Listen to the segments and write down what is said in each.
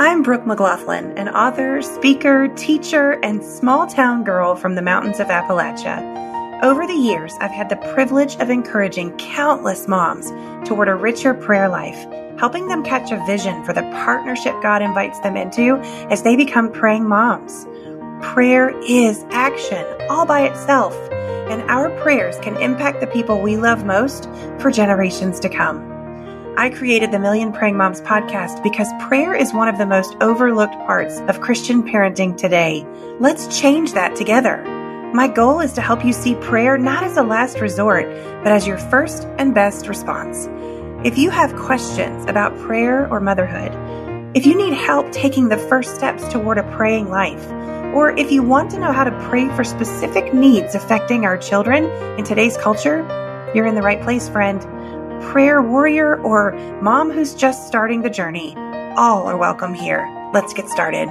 I'm Brooke McGlothlin, an author, speaker, teacher, and small town girl from the mountains of Appalachia. Over the years, I've had the privilege of encouraging countless moms toward a richer prayer life, helping them catch a vision for the partnership God invites them into as they become praying moms. Prayer is action all by itself, and our prayers can impact the people we love most for generations to come. I created the Million Praying Moms podcast because prayer is one of the most overlooked parts of Christian parenting today. Let's change that together. My goal is to help you see prayer not as a last resort, but as your first and best response. If you have questions about prayer or motherhood, if you need help taking the first steps toward a praying life, or if you want to know how to pray for specific needs affecting our children in today's culture, you're in the right place, friend prayer warrior, or mom who's just starting the journey, all are welcome here. Let's get started.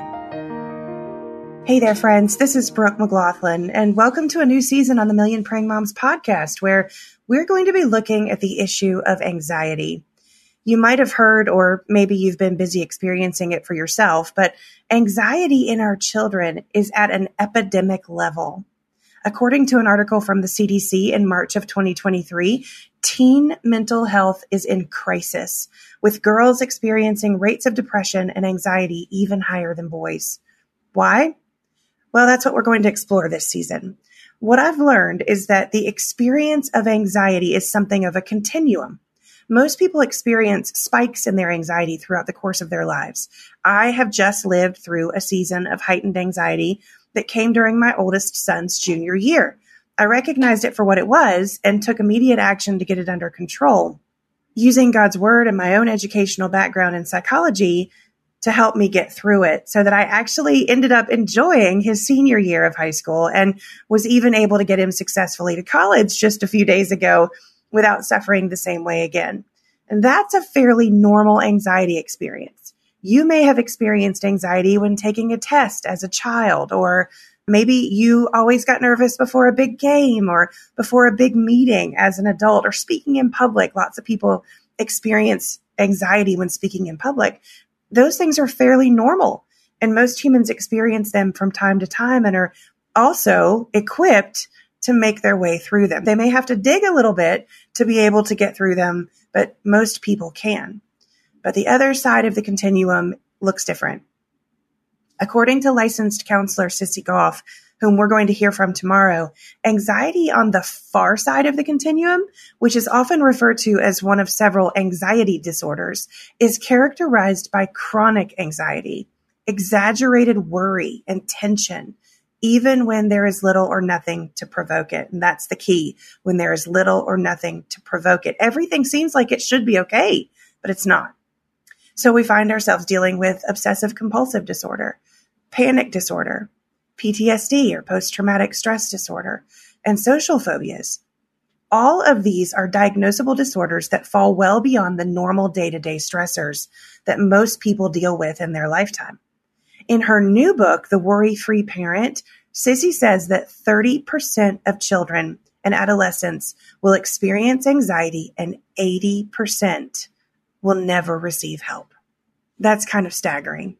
Hey there, friends. This is Brooke McGlothlin, and welcome to a new season on the Million Praying Moms podcast, where we're going to be looking at the issue of anxiety. You might have heard, or maybe you've been busy experiencing it for yourself, but anxiety in our children is at an epidemic level. According to an article from the CDC in March of 2023, teen mental health is in crisis, with girls experiencing rates of depression and anxiety even higher than boys. Why? Well, that's what we're going to explore this season. What I've learned is that the experience of anxiety is something of a continuum. Most people experience spikes in their anxiety throughout the course of their lives. I have just lived through a season of heightened anxiety that came during my oldest son's junior year. I recognized it for what it was and took immediate action to get it under control. Using God's word and my own educational background in psychology to help me get through it so that I actually ended up enjoying his senior year of high school and was even able to get him successfully to college just a few days ago without suffering the same way again. And that's a fairly normal anxiety experience. You may have experienced anxiety when taking a test as a child, or maybe you always got nervous before a big game or before a big meeting as an adult or speaking in public. Lots of people experience anxiety when speaking in public. Those things are fairly normal, and most humans experience them from time to time and are also equipped to make their way through them. They may have to dig a little bit to be able to get through them, but most people can. But the other side of the continuum looks different. According to licensed counselor Sissy Goff, whom we're going to hear from tomorrow, anxiety on the far side of the continuum, which is often referred to as one of several anxiety disorders, is characterized by chronic anxiety, exaggerated worry and tension, even when there is little or nothing to provoke it. And that's the key when there is little or nothing to provoke it. Everything seems like it should be okay, but it's not. So we find ourselves dealing with obsessive compulsive disorder, panic disorder, PTSD or post traumatic stress disorder, and social phobias. All of these are diagnosable disorders that fall well beyond the normal day to day stressors that most people deal with in their lifetime. In her new book, The Worry Free Parent, Sissy says that 30% of children and adolescents will experience anxiety and 80% will never receive help. That's kind of staggering.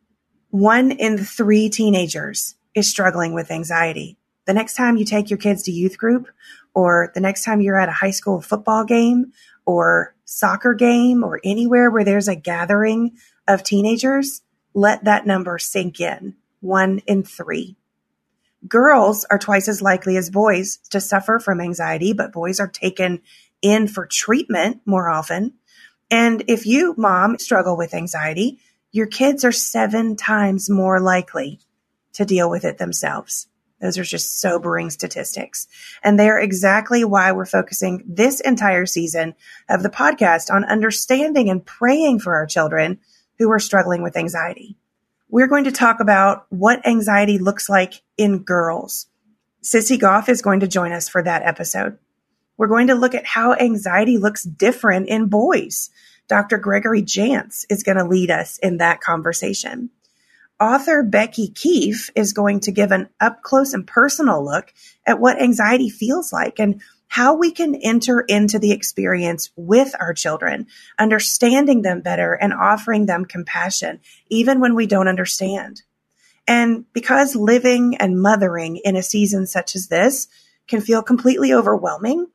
One in three teenagers is struggling with anxiety. The next time you take your kids to youth group, or the next time you're at a high school football game, or soccer game, or anywhere where there's a gathering of teenagers, let that number sink in. One in three. Girls are twice as likely as boys to suffer from anxiety, but boys are taken in for treatment more often. And if you, mom, struggle with anxiety, your kids are seven times more likely to deal with it themselves. Those are just sobering statistics. And they're exactly why we're focusing this entire season of the podcast on understanding and praying for our children who are struggling with anxiety. We're going to talk about what anxiety looks like in girls. Sissy Goff is going to join us for that episode. We're going to look at how anxiety looks different in boys. Dr. Gregory Jantz is going to lead us in that conversation. Author Becky Keife is going to give an up close and personal look at what anxiety feels like and how we can enter into the experience with our children, understanding them better and offering them compassion, even when we don't understand. And because living and mothering in a season such as this can feel completely overwhelming,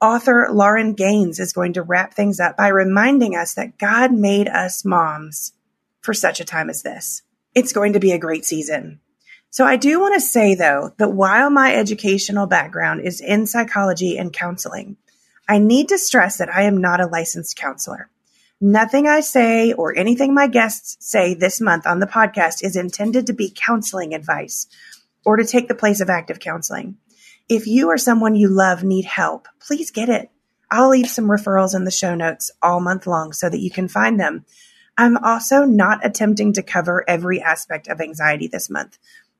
author Lauren Gaines is going to wrap things up by reminding us that God made us moms for such a time as this. It's going to be a great season. So I do want to say though that while my educational background is in psychology and counseling, I need to stress that I am not a licensed counselor. Nothing I say or anything my guests say this month on the podcast is intended to be counseling advice or to take the place of active counseling. If you or someone you love need help, please get it. I'll leave some referrals in the show notes all month long so that you can find them. I'm also not attempting to cover every aspect of anxiety this month.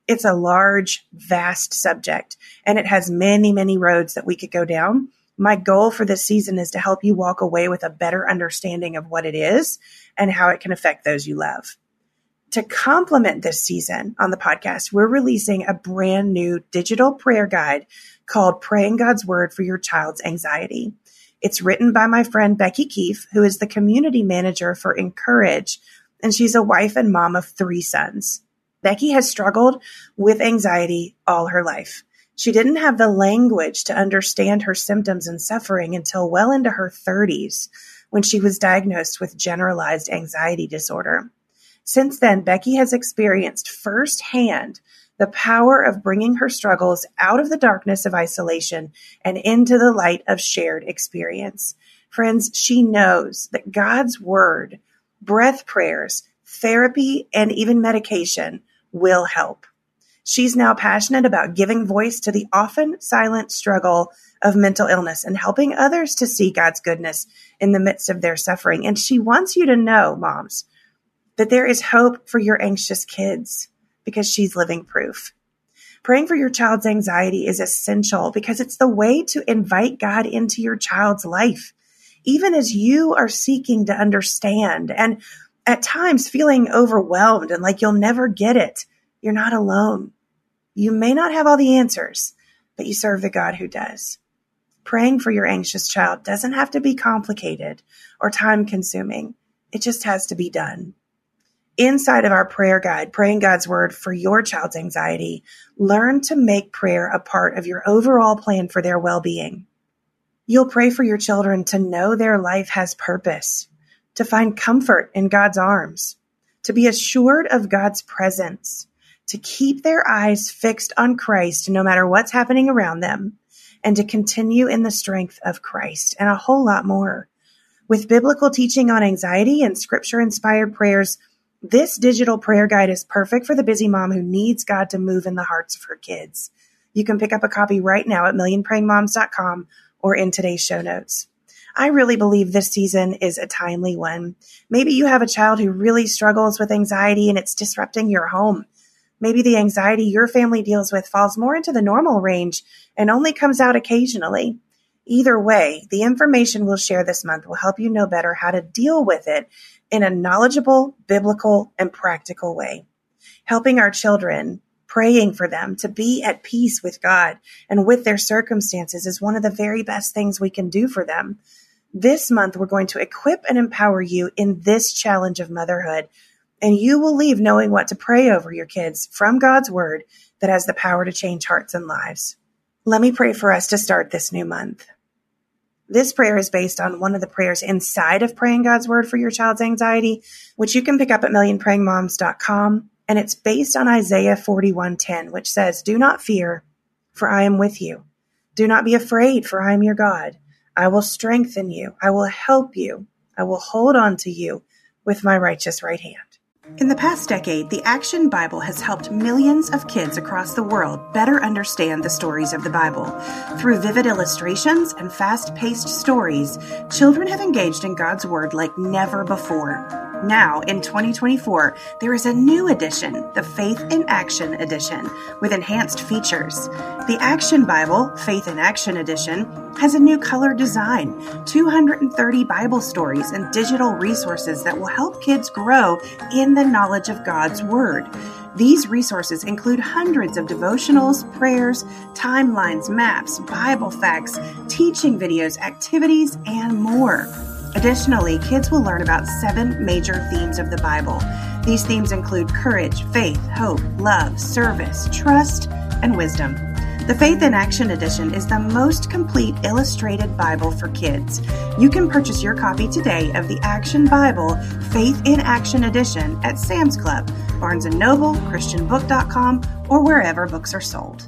It's a large, vast subject, and it has many, many roads that we could go down. My goal for this season is to help you walk away with a better understanding of what it is and how it can affect those you love. To complement this season on the podcast, we're releasing a brand new digital prayer guide called Praying God's Word for Your Child's Anxiety. It's written by my friend Becky Keife, who is the community manager for Encourage, and she's a wife and mom of three sons. Becky has struggled with anxiety all her life. She didn't have the language to understand her symptoms and suffering until well into her 30s when she was diagnosed with generalized anxiety disorder. Since then, Becky has experienced firsthand the power of bringing her struggles out of the darkness of isolation and into the light of shared experience. Friends, she knows that God's word, breath prayers, therapy, and even medication will help. She's now passionate about giving voice to the often silent struggle of mental illness and helping others to see God's goodness in the midst of their suffering. And she wants you to know, moms, that there is hope for your anxious kids because she's living proof. Praying for your child's anxiety is essential because it's the way to invite God into your child's life, even as you are seeking to understand and at times feeling overwhelmed and like you'll never get it. You're not alone. You may not have all the answers, but you serve the God who does. Praying for your anxious child doesn't have to be complicated or time consuming. It just has to be done. Inside of our prayer guide, Praying God's Word for your child's anxiety, learn to make prayer a part of your overall plan for their well being. You'll pray for your children to know their life has purpose, to find comfort in God's arms, to be assured of God's presence, to keep their eyes fixed on Christ no matter what's happening around them, and to continue in the strength of Christ, and a whole lot more. With biblical teaching on anxiety and scripture inspired prayers, this digital prayer guide is perfect for the busy mom who needs God to move in the hearts of her kids. You can pick up a copy right now at millionprayingmoms.com or in today's show notes. I really believe this season is a timely one. Maybe you have a child who really struggles with anxiety and it's disrupting your home. Maybe the anxiety your family deals with falls more into the normal range and only comes out occasionally. Either way, the information we'll share this month will help you know better how to deal with it in a knowledgeable, biblical, and practical way. Helping our children, praying for them to be at peace with God and with their circumstances is one of the very best things we can do for them. This month, we're going to equip and empower you in this challenge of motherhood, and you will leave knowing what to pray over your kids from God's word that has the power to change hearts and lives. Let me pray for us to start this new month. This prayer is based on one of the prayers inside of Praying God's Word for your child's anxiety, which you can pick up at millionprayingmoms.com. And it's based on Isaiah 41:10, which says, "Do not fear, for I am with you. Do not be afraid, for I am your God. I will strengthen you. I will help you. I will hold on to you with my righteous right hand. In the past decade, the Action Bible has helped millions of kids across the world better understand the stories of the Bible. Through vivid illustrations and fast paced stories, children have engaged in God's Word like never before. Now, in 2024, there is a new edition, the Faith in Action Edition, with enhanced features. The Action Bible, Faith in Action Edition, has a new color design, 230 Bible stories, and digital resources that will help kids grow in the knowledge of God's Word. These resources include hundreds of devotionals, prayers, timelines, maps, Bible facts, teaching videos, activities, and more. Additionally, kids will learn about seven major themes of the Bible. These themes include courage, faith, hope, love, service, trust, and wisdom. The Faith in Action Edition is the most complete illustrated Bible for kids. You can purchase your copy today of the Action Bible Faith in Action Edition at Sam's Club, Barnes & Noble, christianbook.com, or wherever books are sold.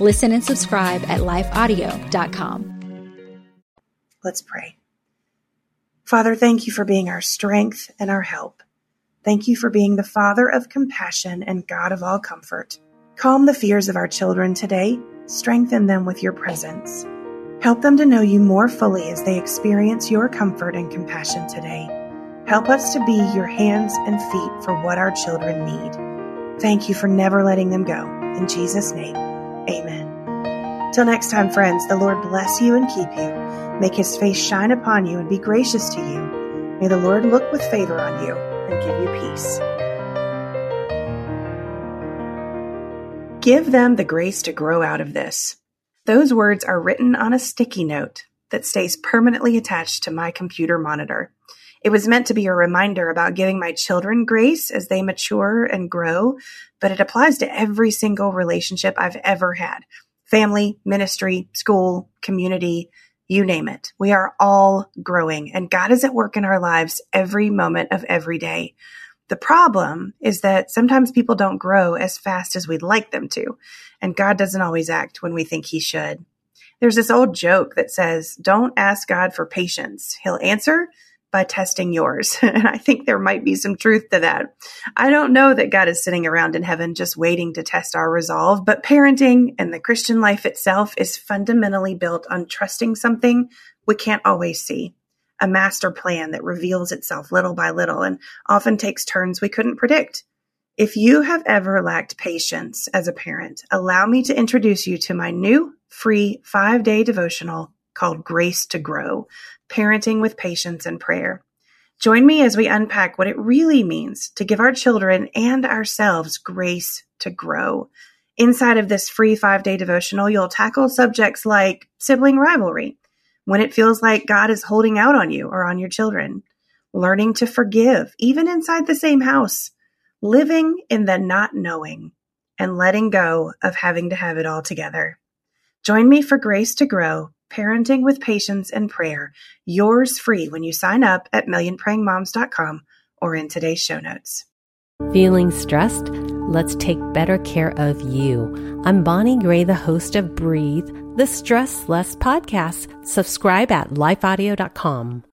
Listen and subscribe at lifeaudio.com. Let's pray. Father, thank you for being our strength and our help. Thank you for being the Father of compassion and God of all comfort. Calm the fears of our children today. Strengthen them with your presence. Help them to know you more fully as they experience your comfort and compassion today. Help us to be your hands and feet for what our children need. Thank you for never letting them go. In Jesus' name, amen. Till next time, friends, the Lord bless you and keep you. Make his face shine upon you and be gracious to you. May the Lord look with favor on you and give you peace. Give them the grace to grow out of this. Those words are written on a sticky note that stays permanently attached to my computer monitor. It was meant to be a reminder about giving my children grace as they mature and grow, but it applies to every single relationship I've ever had family, ministry, school, community, you name it. We are all growing, and God is at work in our lives every moment of every day. The problem is that sometimes people don't grow as fast as we'd like them to, and God doesn't always act when we think He should. There's this old joke that says, Don't ask God for patience. He'll answer by testing yours. and I think there might be some truth to that. I don't know that God is sitting around in heaven just waiting to test our resolve, but parenting and the Christian life itself is fundamentally built on trusting something we can't always see a master plan that reveals itself little by little and often takes turns we couldn't predict. If you have ever lacked patience as a parent, allow me to introduce you to my new free five day devotional called Grace to Grow Parenting with Patience and Prayer. Join me as we unpack what it really means to give our children and ourselves grace to grow. Inside of this free five day devotional, you'll tackle subjects like sibling rivalry when it feels like God is holding out on you or on your children, learning to forgive, even inside the same house, living in the not knowing, and letting go of having to have it all together. Join me for Grace to Grow, Parenting with Patience and Prayer, yours free when you sign up at millionprayingmoms.com or in today's show notes. Feeling stressed? Let's take better care of you. I'm Bonnie Gray, the host of Breathe, the Stress Less podcast. Subscribe at lifeaudio.com.